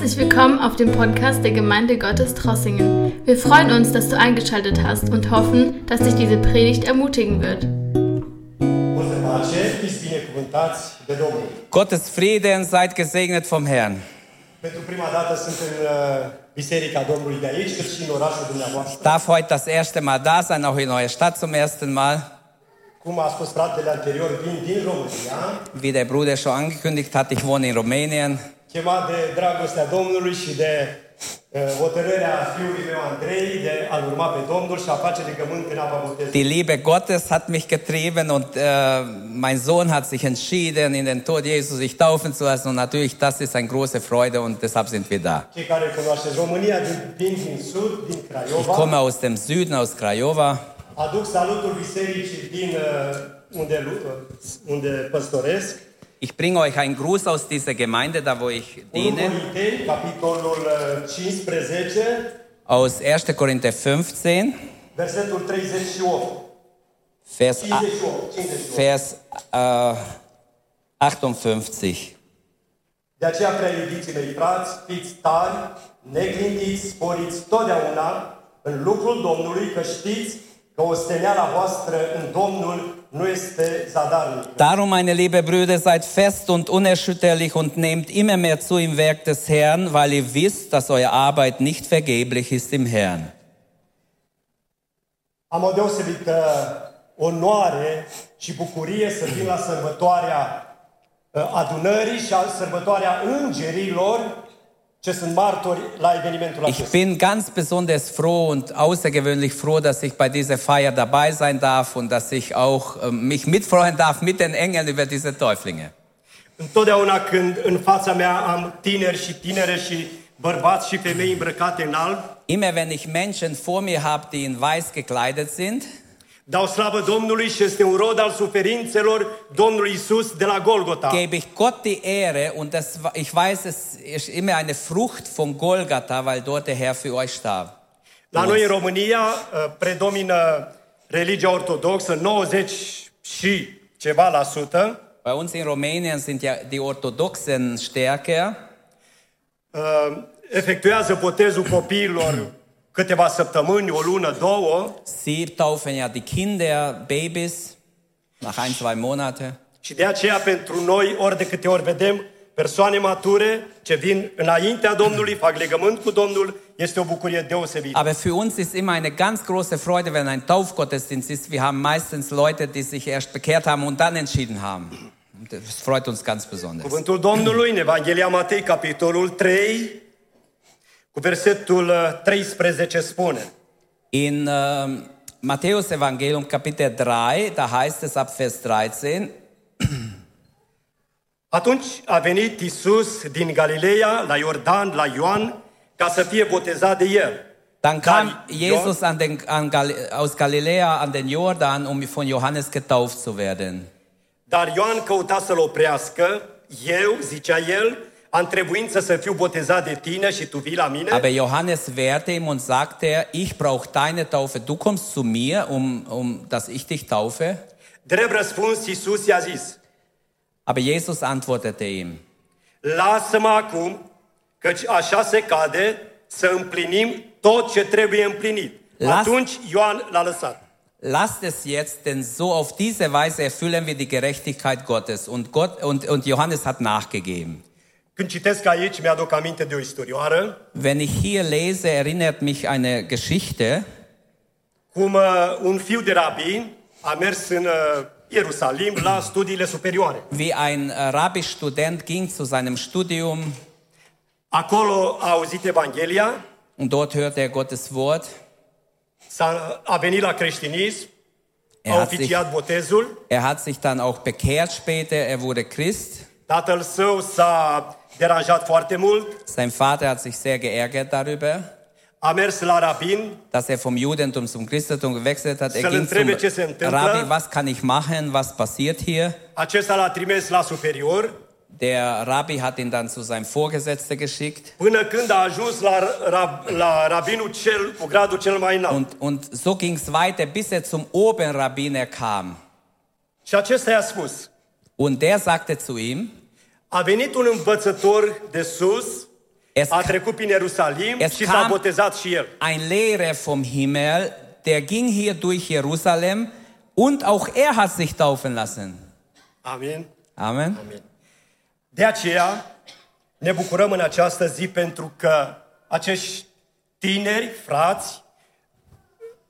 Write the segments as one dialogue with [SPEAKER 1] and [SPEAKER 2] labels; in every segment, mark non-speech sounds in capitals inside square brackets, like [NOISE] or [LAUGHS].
[SPEAKER 1] Herzlich willkommen auf dem Podcast der Gemeinde Gottes Trossingen. Wir freuen uns, dass du eingeschaltet hast und hoffen, dass dich diese Predigt ermutigen wird.
[SPEAKER 2] Gottes Frieden, seid gesegnet vom Herrn.
[SPEAKER 3] Dumneavoastră.
[SPEAKER 2] Darf heute das erste Mal da sein, auch in eurer Stadt zum ersten Mal. Wie der Bruder schon angekündigt hat, ich wohne in Rumänien.
[SPEAKER 3] Chemat de dragostea Domnului și de uh, hotărârea fiului meu Andrei de a-L urma pe Domnul și a face legământ în apa botezului.
[SPEAKER 2] Die Liebe Gottes hat mich getrieben und äh, mein Sohn hat sich entschieden, in den Tod Jesus sich taufen zu lassen. Und natürlich, das ist eine große Freude und deshalb sind wir da. Ich komme aus dem Süden, aus Craiova.
[SPEAKER 3] aduc salutul bisericii din uh, unde, unde păstoresc.
[SPEAKER 2] Ich bringe euch einen Gruß aus dieser Gemeinde, da wo ich
[SPEAKER 3] 1
[SPEAKER 2] diene,
[SPEAKER 3] Corinteni, capitolul uh, 15,
[SPEAKER 2] aus 1. Korinther 15,
[SPEAKER 3] versetul 38.
[SPEAKER 2] Vers,
[SPEAKER 3] 58, 58.
[SPEAKER 2] Vers äh, 58.
[SPEAKER 3] De aceea, prea iubiții mei frați, fiți tari, neclintiți, sporiți totdeauna în lucrul Domnului, că știți că osteneala voastră în Domnul.
[SPEAKER 2] Darum, meine liebe Brüder, seid fest und unerschütterlich und nehmt immer mehr zu im Werk des Herrn, weil ihr wisst, dass eure Arbeit nicht vergeblich ist im Herrn.
[SPEAKER 3] Am o deosebită onoare și bucurie să vin la sărbătoarea uh, adunării și a sărbătoarea îngerilor
[SPEAKER 2] Ich bin ganz besonders froh und außergewöhnlich froh, dass ich bei dieser Feier dabei sein darf und dass ich auch äh, mich mitfreuen darf mit den Engeln über diese Täuflinge.
[SPEAKER 3] Întotdeauna când în fața mea am tineri și tinere și bărbați și femei îmbrăcate în alb,
[SPEAKER 2] Immer wenn ich Menschen vor mir habe, die in weiß gekleidet sind,
[SPEAKER 3] dau slavă Domnului și este un rod al suferințelor Domnului Isus de la Golgota.
[SPEAKER 2] gebe ich Gott die Ehre und das, ich weiß, es ist immer eine Frucht von Golgatha, weil dort der Herr für euch starb.
[SPEAKER 3] La noi în România uh, predomină religia ortodoxă, 90 și ceva la sută.
[SPEAKER 2] Bei uns in Rumänien sind ja die Orthodoxen stärker.
[SPEAKER 3] Uh, efectuează botezul copiilor [CLEARS THROAT] câteva săptămâni, o lună, două
[SPEAKER 2] Sie taufen ja die Kinder, Babys, nach ein, zwei Monate.
[SPEAKER 3] și de aceea pentru noi, ori de câte ori vedem persoane mature ce vin înaintea Domnului, fac legământ cu Domnul, este o bucurie deosebită.
[SPEAKER 2] Aber für uns ist immer eine ganz große Freude, wenn ein Taufgottesdienst ist. Wir haben meistens Leute, die sich erst bekehrt haben und dann entschieden haben. Und Das freut uns ganz besonders.
[SPEAKER 3] Cuvântul Domnului în Evanghelia Matei, capitolul 3, cu versetul uh, 13 spune
[SPEAKER 2] In ähm, Matthäus Evangelium Kapitel 3, da heißt es ab Vers 13, [CLEARS THROAT]
[SPEAKER 3] Atunci a venit Isus din Galileea la Iordan, la Ioan, ca să fie botezat de el.
[SPEAKER 2] Dann
[SPEAKER 3] Dann
[SPEAKER 2] kam Jesus an den, an Gal aus Galiläa an den Jordan, um von Johannes getauft zu werden.
[SPEAKER 3] Dar Ioan căuta să-l oprească, eu, zicea el, am trebuință să fiu botezat de tine și tu vii la mine?
[SPEAKER 2] Aber Johannes wehrte ihm und sagte, ich brauche deine Taufe, du kommst zu mir, um, um dass ich dich taufe.
[SPEAKER 3] Drept răspuns, Iisus i-a zis,
[SPEAKER 2] Aber Jesus antwortete ihm,
[SPEAKER 3] lasă-mă acum, căci așa se cade să împlinim tot ce trebuie împlinit.
[SPEAKER 2] Las-
[SPEAKER 3] Atunci Ioan l-a lăsat.
[SPEAKER 2] lasst es jetzt, denn so auf diese Weise erfüllen wir die Gerechtigkeit Gottes. Und, Gott, und, und Johannes hat nachgegeben.
[SPEAKER 3] Când citesc aici, mi-aduc aminte de o istorioară,
[SPEAKER 2] Wenn ich hier lese, erinnert mich eine Geschichte,
[SPEAKER 3] cum uh, un fiu de rabin a mers în uh, Ierusalim la studiile superioare.
[SPEAKER 2] wie ein äh, Rabbi-Student ging zu seinem Studium
[SPEAKER 3] Acolo a auzit Evanghelia,
[SPEAKER 2] und dort hörte er Gottes Wort.
[SPEAKER 3] s-a, a venit la creștinism,
[SPEAKER 2] Er
[SPEAKER 3] a
[SPEAKER 2] hat, sich,
[SPEAKER 3] botezul,
[SPEAKER 2] er hat sich dann auch bekehrt später, er wurde Christ.
[SPEAKER 3] tatăl său s-a deranjat foarte mult,
[SPEAKER 2] Sein Vater hat sich sehr geärgert darüber,
[SPEAKER 3] a mers la rabin,
[SPEAKER 2] dass er vom Judentum zum Christentum gewechselt hat. Er ging zum. Rabbi, was kann ich machen, was passiert hier?
[SPEAKER 3] acesta l-a trimis la superior,
[SPEAKER 2] Der Rabbi hat ihn dann zu seinem Vorgesetzten geschickt. Und, und so ging es weiter, bis er zum Oberrabbiner kam. Und der sagte zu ihm,
[SPEAKER 3] a venit un învățător de sus
[SPEAKER 2] Es
[SPEAKER 3] a trecut prin Ierusalim
[SPEAKER 2] Es
[SPEAKER 3] și s-a
[SPEAKER 2] kam-
[SPEAKER 3] botezat și el.
[SPEAKER 2] ein Lehrer vom Himmel, der ging hier durch Jerusalem und auch er hat sich taufen lassen.
[SPEAKER 3] Amin.
[SPEAKER 2] Amen.
[SPEAKER 3] De aceea ne bucurăm în această zi pentru că acești tineri, frați,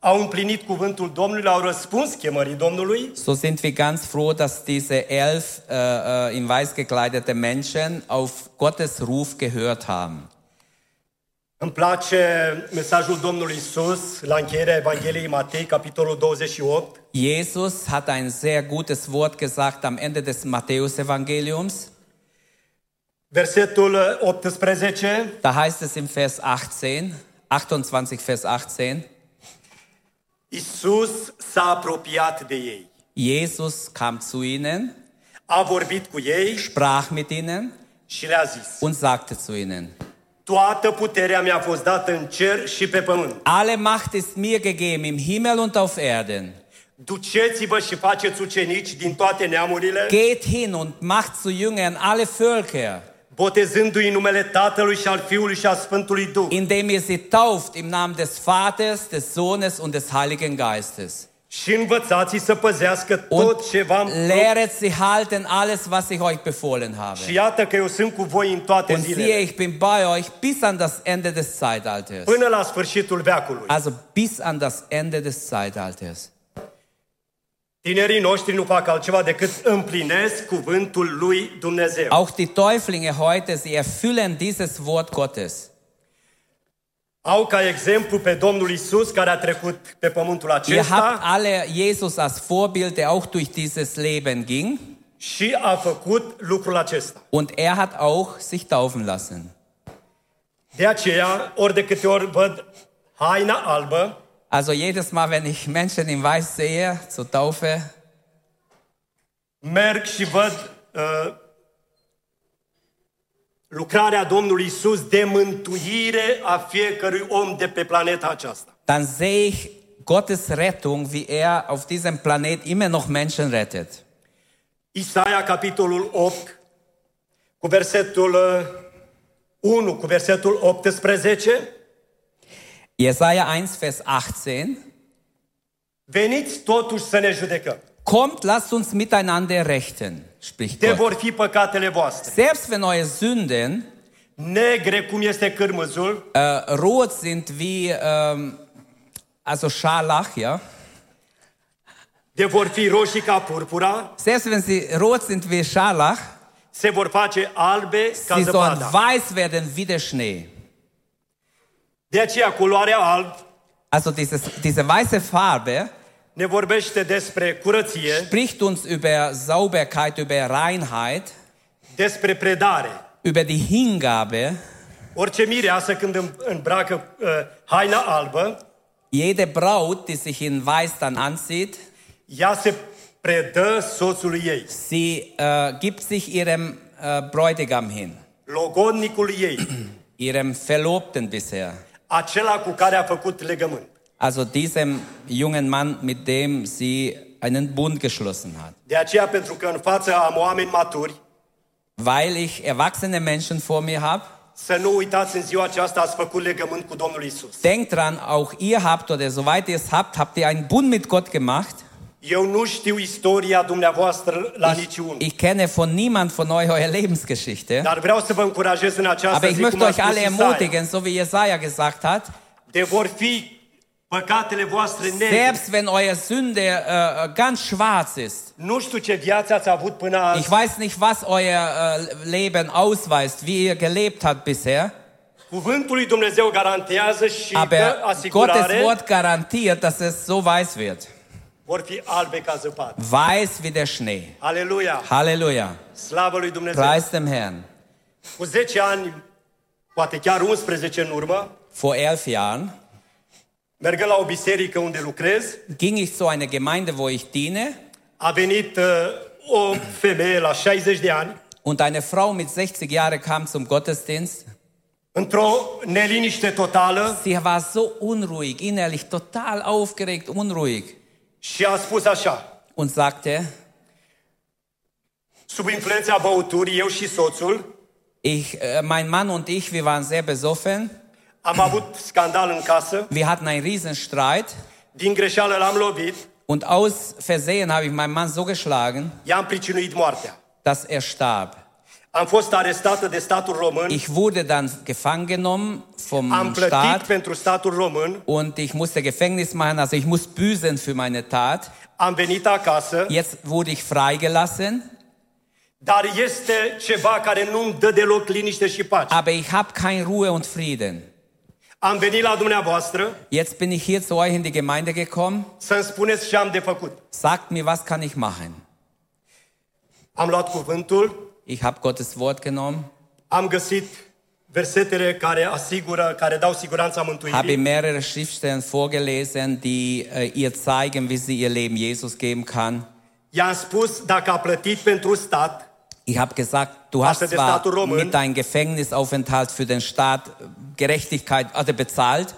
[SPEAKER 3] au împlinit cuvântul Domnului, au răspuns chemării Domnului
[SPEAKER 2] So sind wir ganz froh, dass diese elf äh, äh, in weiß gekleidete Menschen auf Gottes Ruf gehört haben.
[SPEAKER 3] Îmi place mesajul Domnului Isus la încheierea Evangheliei Matei, capitolul 28,
[SPEAKER 2] Jesus hat ein sehr gutes Wort gesagt am Ende des Matthäusevangeliums.
[SPEAKER 3] versetul 18.
[SPEAKER 2] Da heißt es im Vers 18, 28 Vers 18,
[SPEAKER 3] Isus s-a apropiat de ei,
[SPEAKER 2] Jesus kam zu ihnen,
[SPEAKER 3] a vorbit cu ei
[SPEAKER 2] sprach mit ihnen
[SPEAKER 3] și le-a zis
[SPEAKER 2] und sagte zu ihnen,
[SPEAKER 3] Toată puterea mi-a fost dată în cer și pe pământ.
[SPEAKER 2] alle Macht ist mir gegeben im Himmel und auf Erden.
[SPEAKER 3] Duceți-vă și faceți ucenici din toate neamurile,
[SPEAKER 2] Geht hin und macht zu Jüngern alle Völker,
[SPEAKER 3] botezându-i în numele Tatălui și al Fiului și al Sfântului Duh.
[SPEAKER 2] indem ihr sie tauft im Namen des Vaters, des Sohnes und des Heiligen Geistes.
[SPEAKER 3] Și învățați să păzească
[SPEAKER 2] Und
[SPEAKER 3] tot ce v-am
[SPEAKER 2] lehret sie halten alles, was ich euch befohlen
[SPEAKER 3] Și
[SPEAKER 2] habe.
[SPEAKER 3] iată că eu sunt cu voi în toate
[SPEAKER 2] Und siehe,
[SPEAKER 3] zilele,
[SPEAKER 2] ich bin bei euch bis an das Ende des Zeitalters.
[SPEAKER 3] până la sfârșitul veacului.
[SPEAKER 2] Also bis an das Ende des Zeitalters.
[SPEAKER 3] Tinerii noștri nu fac altceva decât împlinesc cuvântul lui Dumnezeu.
[SPEAKER 2] Auch die Täuflinge heute, sie erfüllen dieses Wort Gottes.
[SPEAKER 3] Au ca exemplu pe Domnul Isus care a trecut pe pământul
[SPEAKER 2] Ihr habt
[SPEAKER 3] acesta
[SPEAKER 2] alle Jesus als Vorbild, der auch durch dieses Leben ging.
[SPEAKER 3] și a făcut lucrul acesta.
[SPEAKER 2] Und er hat auch sich taufen lassen.
[SPEAKER 3] De aceea, ori de câte ori văd haina albă,
[SPEAKER 2] Also jedes Mal, wenn ich Menschen in Weiß sehe zur Taufe,
[SPEAKER 3] merg și văd uh, lucrarea Domnului Isus de mântuire a fiecărui om de pe planeta aceasta.
[SPEAKER 2] dann sehe ich Gottes Rettung, wie er auf diesem Planet immer noch Menschen rettet.
[SPEAKER 3] Isaia, capitolul 8, cu versetul uh, 1, cu versetul 18,
[SPEAKER 2] Jesaja 1, Vers 18.
[SPEAKER 3] veniți totuși să ne judecăm.
[SPEAKER 2] Kommt, lasst uns miteinander rechten, spricht
[SPEAKER 3] De
[SPEAKER 2] Gott.
[SPEAKER 3] vor fi păcatele voastre.
[SPEAKER 2] Selbst wenn eure Sünden
[SPEAKER 3] Negre cum este cârmăzul,
[SPEAKER 2] äh, rot sind wie, ähm, also Scharlach, ja.
[SPEAKER 3] de vor fi roșii ca purpura,
[SPEAKER 2] Selbst wenn sie rot sind wie Scharlach,
[SPEAKER 3] se vor face albe ca
[SPEAKER 2] sie sollen
[SPEAKER 3] zăpada.
[SPEAKER 2] weiß werden wie der Schnee.
[SPEAKER 3] De aceea culoarea alb
[SPEAKER 2] Also dieses, diese weiße Farbe
[SPEAKER 3] ne vorbește despre curăție,
[SPEAKER 2] spricht uns über Sauberkeit, über Reinheit,
[SPEAKER 3] despre predare.
[SPEAKER 2] über die Hingabe.
[SPEAKER 3] Orice mireasă când îm- îmbracă uh, haina albă,
[SPEAKER 2] Jede Braut, die sich in Weiß dann ansieht,
[SPEAKER 3] ea se predă soțului ei,
[SPEAKER 2] sie äh, gibt sich ihrem äh, Bräutigam hin,
[SPEAKER 3] logodnicului ei,
[SPEAKER 2] ihrem Verlobten bisher.
[SPEAKER 3] Acela cu care a făcut legământ.
[SPEAKER 2] Also diesem jungen Mann, mit dem sie einen Bund geschlossen hat.
[SPEAKER 3] De aceea, pentru că în față am oameni maturi,
[SPEAKER 2] Weil ich erwachsene Menschen vor mir habe,
[SPEAKER 3] să nu uitați în ziua aceasta ați făcut legământ cu Domnul Isus.
[SPEAKER 2] denkt dran, auch ihr habt oder soweit ihr es habt, habt ihr einen Bund mit Gott gemacht. Ich, ich kenne von niemand von euch eure Lebensgeschichte. Aber ich möchte euch alle ermutigen, so wie Jesaja gesagt hat, selbst wenn eure Sünde äh, ganz schwarz ist, ich weiß nicht, was euer äh, Leben ausweist, wie ihr gelebt habt bisher,
[SPEAKER 3] cuvântul lui Dumnezeu garantează și
[SPEAKER 2] aber
[SPEAKER 3] dă
[SPEAKER 2] Gottes
[SPEAKER 3] asigurare,
[SPEAKER 2] Wort garantiert, dass es so weiß wird. Weiß wie der Schnee. Halleluja.
[SPEAKER 3] Dumnezeu!
[SPEAKER 2] Preis dem Herrn.
[SPEAKER 3] Cu 10 ani, poate chiar 11 în urmă,
[SPEAKER 2] Vor elf Jahren ging ich zu einer Gemeinde, wo ich diene,
[SPEAKER 3] uh, o femeie la 60 de ani,
[SPEAKER 2] und eine Frau mit 60 Jahren kam zum Gottesdienst.
[SPEAKER 3] într-o neliniște totală
[SPEAKER 2] Sie war so unruhig, innerlich total aufgeregt, unruhig
[SPEAKER 3] și a spus așa,
[SPEAKER 2] und sagte,
[SPEAKER 3] sub influența băuturii, eu și soțul,
[SPEAKER 2] Ich, äh, mein Mann und ich, wir waren sehr besoffen.
[SPEAKER 3] Am avut scandal în casă,
[SPEAKER 2] Wir hatten einen riesen Streit.
[SPEAKER 3] din greșeală l-am lovit,
[SPEAKER 2] Und aus Versehen habe ich meinen Mann so geschlagen,
[SPEAKER 3] i-am pricinuit moartea.
[SPEAKER 2] dass er starb.
[SPEAKER 3] Am fost arestată de statul român,
[SPEAKER 2] Ich wurde dann gefangen genommen vom
[SPEAKER 3] am plătit
[SPEAKER 2] Staat
[SPEAKER 3] pentru statul român,
[SPEAKER 2] und ich musste Gefängnis machen, also ich muss büßen für meine Tat.
[SPEAKER 3] am venit acasă,
[SPEAKER 2] Jetzt wurde ich freigelassen,
[SPEAKER 3] dar este ceva care nu-mi dă deloc liniște și pace.
[SPEAKER 2] aber ich habe kein Ruhe und Frieden.
[SPEAKER 3] Am venit la dumneavoastră
[SPEAKER 2] Jetzt bin ich hier zu euch in die Gemeinde gekommen.
[SPEAKER 3] să-mi spuneți ce am de făcut.
[SPEAKER 2] Sagt mir, was kann ich machen?
[SPEAKER 3] Am luat cuvântul,
[SPEAKER 2] Ich habe Gottes Wort genommen,
[SPEAKER 3] am găsit versetele care asigură, care dau siguranța
[SPEAKER 2] habe
[SPEAKER 3] mântuirii.
[SPEAKER 2] mehrere Schriftstellen vorgelesen, die äh, ihr zeigen, wie sie ihr Leben Jesus geben kann.
[SPEAKER 3] I-am spus dacă a plătit pentru stat,
[SPEAKER 2] Ich habe gesagt, du hast zwar mit deinem Gefängnisaufenthalt für den Staat äh, Gerechtigkeit also bezahlt,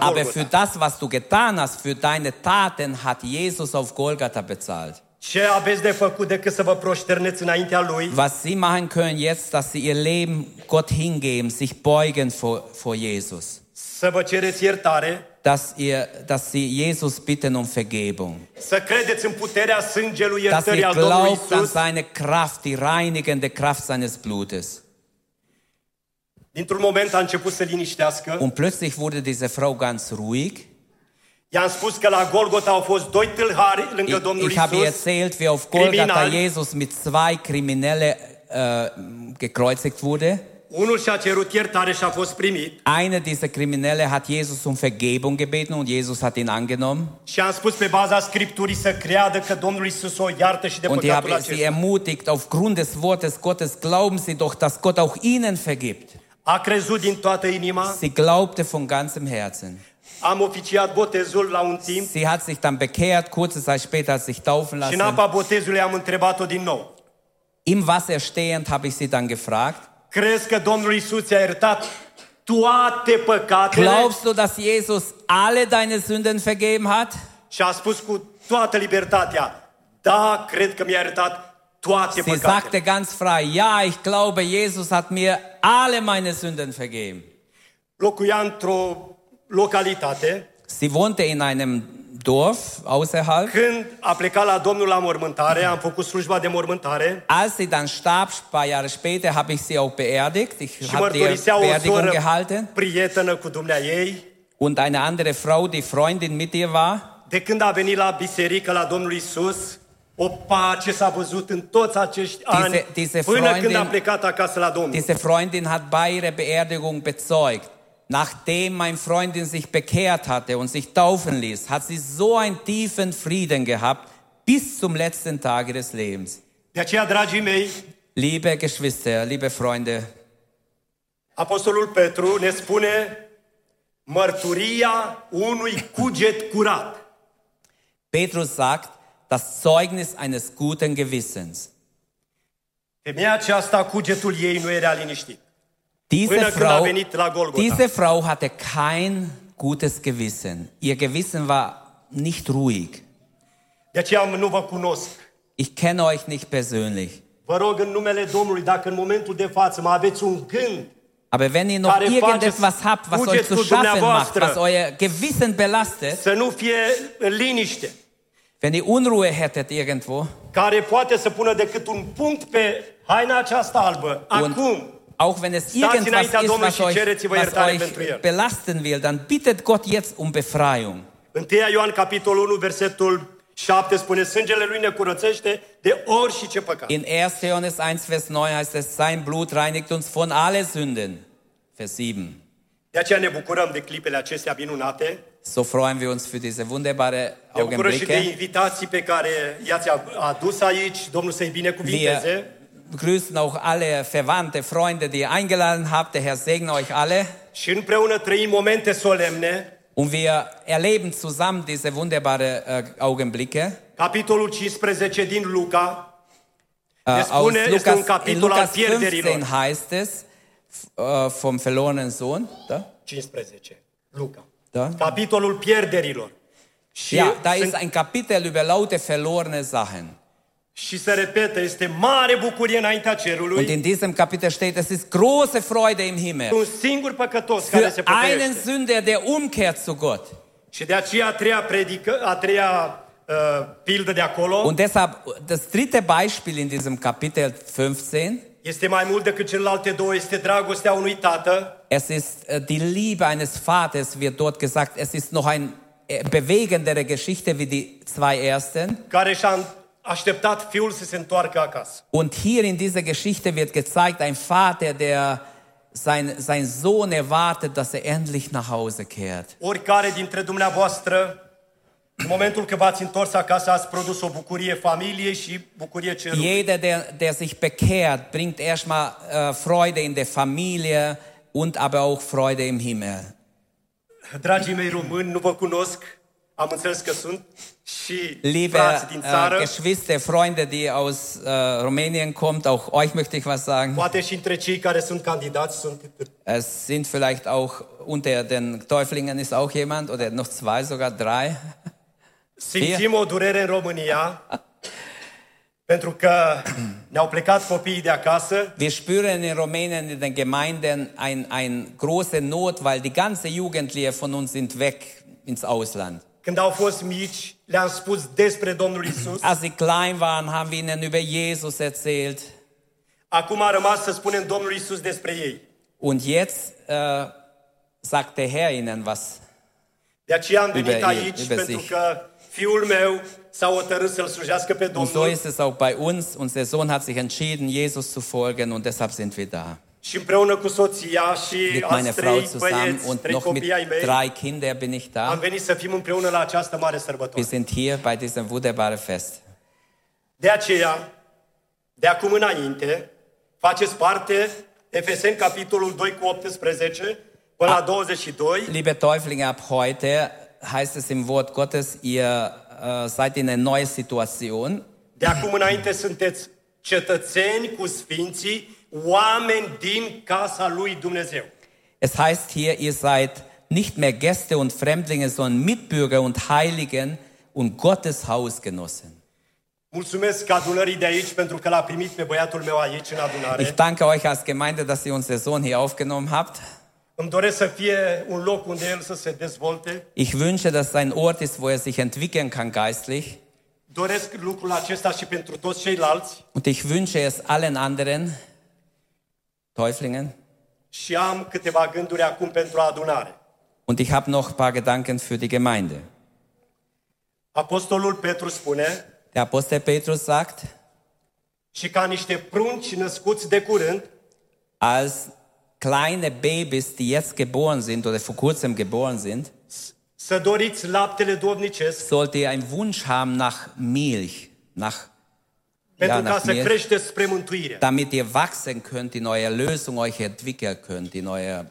[SPEAKER 2] aber für das, was du getan hast, für deine Taten, hat Jesus auf Golgatha bezahlt.
[SPEAKER 3] Ce aveți de făcut decât să vă proșterneți înaintea Lui,
[SPEAKER 2] Was sie machen können jetzt, dass sie ihr Leben Gott hingeben, sich beugen vor, vor Jesus. Dass, ihr, dass sie Jesus bitten um Vergebung.
[SPEAKER 3] să credeți în puterea sângelui
[SPEAKER 2] Dass ihr
[SPEAKER 3] al Domnului
[SPEAKER 2] glaubt an seine Kraft, die reinigende Kraft seines Blutes. Und plötzlich wurde diese Frau ganz ruhig.
[SPEAKER 3] I-am spus că la Golgota au fost doi tâlhari lângă
[SPEAKER 2] Ich,
[SPEAKER 3] Domnul
[SPEAKER 2] ich habe
[SPEAKER 3] Isus.
[SPEAKER 2] erzählt, wie auf Golgatha. Jesus mit zwei Kriminelle äh, gekreuzigt wurde.
[SPEAKER 3] Unul și-a cerut iertare și a fost primit.
[SPEAKER 2] Einer dieser Kriminelle hat Jesus um Vergebung gebeten und Jesus hat ihn angenommen.
[SPEAKER 3] Și am spus pe baza Scripturii să creadă că Domnul Isus o iartă și de
[SPEAKER 2] Und ich habe sie ermutigt, aufgrund des Wortes Gottes, glauben Sie doch, dass Gott auch Ihnen vergibt.
[SPEAKER 3] A crezut din toată inima.
[SPEAKER 2] Sie glaubte von ganzem Herzen. Sie hat sich dann bekehrt, kurze Zeit später hat sich taufen lassen. Im Wasser stehend habe ich sie dann gefragt, glaubst du, dass Jesus alle deine Sünden vergeben hat? Sie sagte ganz frei, ja, ich glaube, Jesus hat mir alle meine Sünden vergeben.
[SPEAKER 3] Locuia într-o localitate.
[SPEAKER 2] Sie wohnte in einem Dorf außerhalb.
[SPEAKER 3] Când a plecat la Domnul la mormântare, am făcut slujba de mormântare
[SPEAKER 2] Als sie dann starb, ein paar Jahre später, habe ich sie auch beerdigt. Ich habe die Beerdigung gehalten.
[SPEAKER 3] prietenă cu dumnea ei.
[SPEAKER 2] Und eine andere Frau, die Freundin mit ihr war.
[SPEAKER 3] De când a venit la biserică la Domnul Isus, o pace s-a văzut în toți acești ani,
[SPEAKER 2] diese
[SPEAKER 3] până când a plecat acasă la Domnul.
[SPEAKER 2] Diese Freundin hat bei ihrer Beerdigung bezeugt, nachdem mein Freundin sich bekehrt hatte und sich taufen ließ, hat sie so einen tiefen Frieden gehabt bis zum letzten Tage des Lebens.
[SPEAKER 3] De aceea, dragii mei,
[SPEAKER 2] Liebe Geschwister, liebe Freunde,
[SPEAKER 3] Apostolul Petru ne spune mărturia unui cuget curat.
[SPEAKER 2] Petrus sagt, das Zeugnis eines guten Gewissens.
[SPEAKER 3] Femeia aceasta, cugetul ei nu era liniștit.
[SPEAKER 2] Diese Frau, diese Frau hatte kein gutes Gewissen. Ihr Gewissen war nicht ruhig. Ich kenne euch nicht persönlich. Aber wenn ihr noch irgendetwas habt, was euch zu schaffen macht, was euer Gewissen belastet, wenn ihr Unruhe hättet irgendwo
[SPEAKER 3] care poate să pună decât un punct pe haina aceasta albă, acum,
[SPEAKER 2] auch wenn es irgendwas ist, was euch, was euch belasten will, dann bittet Gott jetzt um Befreiung.
[SPEAKER 3] 1 Ioan capitolul 1, versetul 7 spune, sângele lui ne curățește de ori și ce păcat.
[SPEAKER 2] In 1. Johannes 1, Vers 9 heißt es, sein Blut reinigt uns von alle Sünden. Vers 7.
[SPEAKER 3] De aceea ne bucurăm de clipele acestea minunate,
[SPEAKER 2] So freuen wir uns für diese wunderbare
[SPEAKER 3] ne bucurăm și de
[SPEAKER 2] Augenblicke.
[SPEAKER 3] invitații pe care i-ați adus aici, Domnul să-i binecuvinteze.
[SPEAKER 2] Wir grüßen auch alle Verwandte, Freunde, die ihr eingeladen habt. Der Herr segne euch alle.
[SPEAKER 3] Și împreună trăim momente solemne.
[SPEAKER 2] Und wir erleben zusammen diese wunderbare äh, Augenblicke.
[SPEAKER 3] Capitolul 15 din Luca
[SPEAKER 2] Äh,
[SPEAKER 3] ne
[SPEAKER 2] aus
[SPEAKER 3] spune, un
[SPEAKER 2] Lukas, in Lukas
[SPEAKER 3] pierderilor.
[SPEAKER 2] 15 heißt es äh, vom verlorenen Sohn. Da?
[SPEAKER 3] 15, Luca.
[SPEAKER 2] Da?
[SPEAKER 3] Capitolul pierderilor. Și,
[SPEAKER 2] Ja, da ist ein Kapitel über laute verlorene Sachen.
[SPEAKER 3] Și se repetă, este mare bucurie înaintea
[SPEAKER 2] Und in diesem Kapitel steht, es ist große Freude im Himmel.
[SPEAKER 3] Un singur păcătos care
[SPEAKER 2] Für einen. Sünder, der umkehrt zu Gott.
[SPEAKER 3] Și de aceea a treia predică, a treia uh, pildă de acolo
[SPEAKER 2] Und deshalb, das dritte Beispiel in diesem Kapitel 15,
[SPEAKER 3] este mai mult decât celelalte două, este dragostea unui tată
[SPEAKER 2] es ist äh, die Liebe eines Vaters, wird dort gesagt. Es ist noch eine bewegendere Geschichte wie die zwei ersten.
[SPEAKER 3] care și-a așteptat fiul să se întoarcă acasă.
[SPEAKER 2] Und hier in dieser Geschichte wird gezeigt, ein Vater, der sein, sein Sohn erwartet, dass er endlich nach Hause kehrt.
[SPEAKER 3] Oricare dintre dumneavoastră, în momentul când v-ați întors acasă, ați produs o bucurie familiei și bucurie cerului.
[SPEAKER 2] Jeder, der, der sich bekehrt, bringt erstmal äh, Freude in der Familie und aber auch Freude im Himmel.
[SPEAKER 3] Dragii mei români, nu vă cunosc, am înțeles că sunt și
[SPEAKER 2] Liebe
[SPEAKER 3] frați din
[SPEAKER 2] äh, Geschwister, Freunde, die aus äh, Rumänien kommt, auch euch möchte ich was sagen.
[SPEAKER 3] poate și între cei care sunt candidați sunt
[SPEAKER 2] Es sind vielleicht auch unter den Täuflingen ist auch jemand oder noch zwei, sogar drei.
[SPEAKER 3] Simțim o durere în România pentru că ne-au plecat copiii de acasă
[SPEAKER 2] Wir spüren in Rumänien in den Gemeinden ein, ein große Not, weil die ganze Jugendliche von uns sind weg ins Ausland.
[SPEAKER 3] Când au fost mici, le-am spus despre Domnul Isus.
[SPEAKER 2] Als sie klein waren, haben wir ihnen über Jesus erzählt.
[SPEAKER 3] Acum a rămas să spunem Domnul Isus despre ei.
[SPEAKER 2] Und jetzt äh, sagt der Herr ihnen was.
[SPEAKER 3] De aceea am venit aici pentru că fiul meu s-a hotărât să-L slujească pe
[SPEAKER 2] Und so ist es auch bei uns. Unser Sohn hat sich entschieden, Jesus zu folgen und deshalb sind wir da.
[SPEAKER 3] Și împreună cu soția și
[SPEAKER 2] Mit meiner
[SPEAKER 3] alți
[SPEAKER 2] Frau
[SPEAKER 3] trei
[SPEAKER 2] zusammen
[SPEAKER 3] băieți,
[SPEAKER 2] und
[SPEAKER 3] trei
[SPEAKER 2] noch mit
[SPEAKER 3] copii ai mei,
[SPEAKER 2] drei Kindern bin ich
[SPEAKER 3] am
[SPEAKER 2] da.
[SPEAKER 3] venit să fim împreună la această mare
[SPEAKER 2] Wir
[SPEAKER 3] sărbătoare.
[SPEAKER 2] sind hier bei diesem wunderbaren Fest.
[SPEAKER 3] De aceea, de acum înainte, faceți parte, Efeseni capitolul 2 cu 18 până la 22,
[SPEAKER 2] Liebe Täuflinge, ab heute heißt es im Wort Gottes, ihr äh, seid in eine neue Situation.
[SPEAKER 3] de acum înainte sunteți cetățeni cu sfinții, oameni din casa lui Dumnezeu.
[SPEAKER 2] Es heißt hier, ihr seid nicht mehr Gäste und Fremdlinge, sondern Mitbürger und Heiligen und Gottes Hausgenossen.
[SPEAKER 3] Mulțumesc adunării de aici pentru că l-a primit pe băiatul meu aici în
[SPEAKER 2] Ich danke euch als Gemeinde, dass ihr unser Sohn hier aufgenommen habt.
[SPEAKER 3] Îmi doresc să fie un loc unde el să se dezvolte.
[SPEAKER 2] Ich wünsche, dass es ein Ort ist, wo er sich entwickeln kann geistlich.
[SPEAKER 3] Doresc lucrul acesta și pentru toți ceilalți
[SPEAKER 2] Und ich wünsche es allen anderen Täuflingen.
[SPEAKER 3] și am câteva gânduri acum pentru adunare.
[SPEAKER 2] Und ich habe noch ein paar Gedanken für die Gemeinde.
[SPEAKER 3] Apostolul Petru spune,
[SPEAKER 2] Der Apostel Petrus sagt,
[SPEAKER 3] și ca niște prunci născuți de curând,
[SPEAKER 2] als kleine Babys, die jetzt geboren sind oder vor kurzem geboren sind,
[SPEAKER 3] să doriți laptele duovnicesc,
[SPEAKER 2] sollt ihr einen Wunsch haben nach Milch, nach,
[SPEAKER 3] pentru ca să
[SPEAKER 2] Milch,
[SPEAKER 3] creșteți spre mântuire.
[SPEAKER 2] damit ihr wachsen könnt, in eurer Lösung euch entwickeln könnt, in euer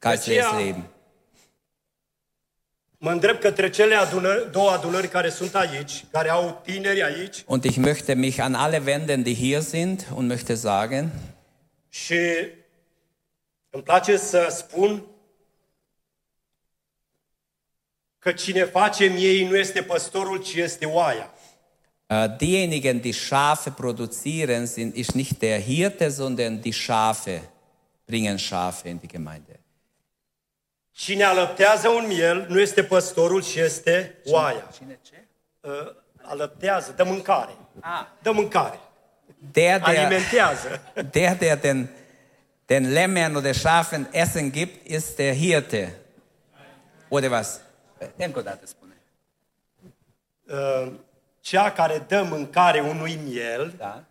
[SPEAKER 2] geistliches Leben.
[SPEAKER 3] Mă îndrept către cele adunări, două adunări care sunt aici, care au tineri aici
[SPEAKER 2] Und ich möchte mich an alle wenden, die hier sind und möchte sagen,
[SPEAKER 3] și îmi place să spun că cine face miei nu este păstorul, ci este oaia.
[SPEAKER 2] Äh, diejenigen, die Schafe produzieren, sind, ist nicht der Hirte, sondern die Schafe bringen Schafe in die Gemeinde.
[SPEAKER 3] Cine alăptează un miel nu este păstorul, ci este oaia. Uh, Alăptează, dă mâncare. Dă mâncare.
[SPEAKER 2] Der, der,
[SPEAKER 3] Alimentează. [LAUGHS]
[SPEAKER 2] der, der den, den Lämmern oder Schafen Essen gibt, ist der Hirte. Oder was? Încă o dată spune.
[SPEAKER 3] Uh, Cea care dă mâncare unui miel
[SPEAKER 2] Da?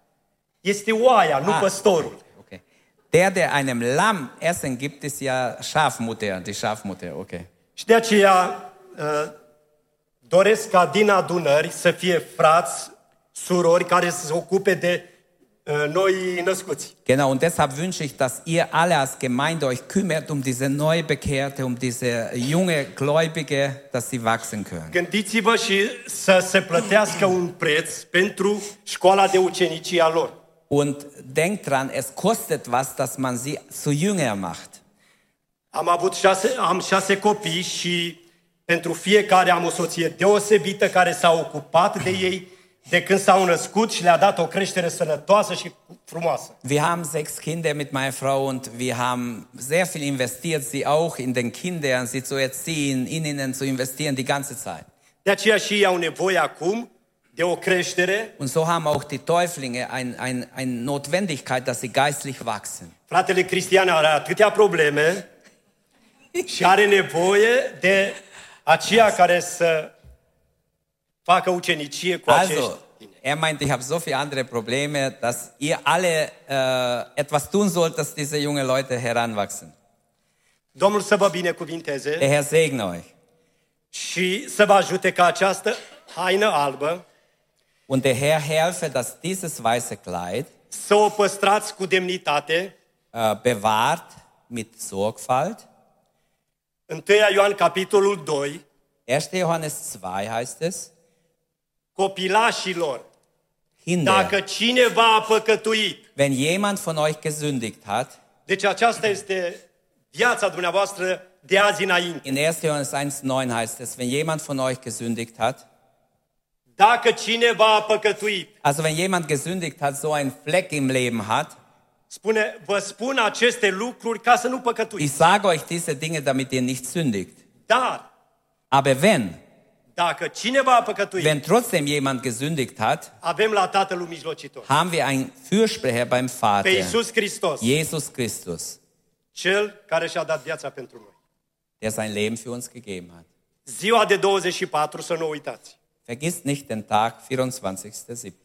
[SPEAKER 3] este oaia, nu
[SPEAKER 2] Ah.
[SPEAKER 3] păstorul.
[SPEAKER 2] Okay. Der, der einem Lamm Essen gibt, ist ja Schafmutter, die Schafmutter. Okay.
[SPEAKER 3] Și de aceea uh, doresc ca din adunări să fie frați, surori care să se ocupe de născuți.
[SPEAKER 2] Genau, und deshalb wünsche ich, dass ihr alle als Gemeinde euch kümmert um diese Neubekehrte, um diese junge Gläubige, dass sie wachsen können.
[SPEAKER 3] Gândiți-vă și să se plătească un preț pentru școala de ucenicie a lor.
[SPEAKER 2] Und denkt dran, es kostet was, dass man sie zu Jünger macht.
[SPEAKER 3] Am avut șase, am șase copii și pentru fiecare am o soție deosebită care s-a ocupat de ei de când s-au născut și le-a dat o creștere sănătoasă și frumoasă.
[SPEAKER 2] Wir haben sechs Kinder mit meiner Frau und wir haben sehr viel investiert, sie auch in den Kindern, sie zu erziehen, in ihnen zu investieren die ganze Zeit.
[SPEAKER 3] De aceea și ei au nevoie acum de o creștere.
[SPEAKER 2] Und so haben auch die Täuflinge ein, ein, eine Notwendigkeit, dass sie geistlich wachsen.
[SPEAKER 3] Fratele Cristian are atâtea probleme [LAUGHS] și are nevoie de aceia care să facă ucenicie cu acești
[SPEAKER 2] Also, er meint, ich habe so viele andere Probleme, dass ihr alle äh, etwas tun sollt, dass diese junge Leute heranwachsen.
[SPEAKER 3] Domnul să vă binecuvinteze
[SPEAKER 2] Der Herr segne euch.
[SPEAKER 3] și să vă ajute ca această haină albă
[SPEAKER 2] Und der Herr helfe, dass dieses weiße Kleid
[SPEAKER 3] să o păstrați cu demnitate.
[SPEAKER 2] äh, bewahrt mit Sorgfalt.
[SPEAKER 3] 1 Ioan capitolul 2,
[SPEAKER 2] 1. Johannes 2 heißt es,
[SPEAKER 3] copilașilor,
[SPEAKER 2] Kinder,
[SPEAKER 3] dacă cineva a păcătuit,
[SPEAKER 2] wenn jemand von euch gesündigt hat,
[SPEAKER 3] deci aceasta este viața dumneavoastră de azi înainte.
[SPEAKER 2] in 1. Johannes 1,9 heißt es, wenn jemand von euch gesündigt hat,
[SPEAKER 3] Dacă cineva a păcătuit,
[SPEAKER 2] also wenn jemand gesündigt hat, so einen Fleck im Leben hat,
[SPEAKER 3] spune, vă spun aceste lucruri ca să nu
[SPEAKER 2] ich
[SPEAKER 3] păcătuiți.
[SPEAKER 2] sage euch diese Dinge, damit ihr nicht sündigt.
[SPEAKER 3] Dar,
[SPEAKER 2] Aber wenn,
[SPEAKER 3] dacă cineva a păcătuit,
[SPEAKER 2] wenn trotzdem jemand gesündigt hat,
[SPEAKER 3] avem la mijlocitor,
[SPEAKER 2] haben wir einen Fürsprecher beim
[SPEAKER 3] pe
[SPEAKER 2] Vater,
[SPEAKER 3] Iisus Hristos,
[SPEAKER 2] Jesus Christus,
[SPEAKER 3] Cel care și-a dat viața pentru noi.
[SPEAKER 2] der sein Leben für uns gegeben hat.
[SPEAKER 3] Ziua de 24, să nu uitați.
[SPEAKER 2] Vergisst nicht den Tag 24.07.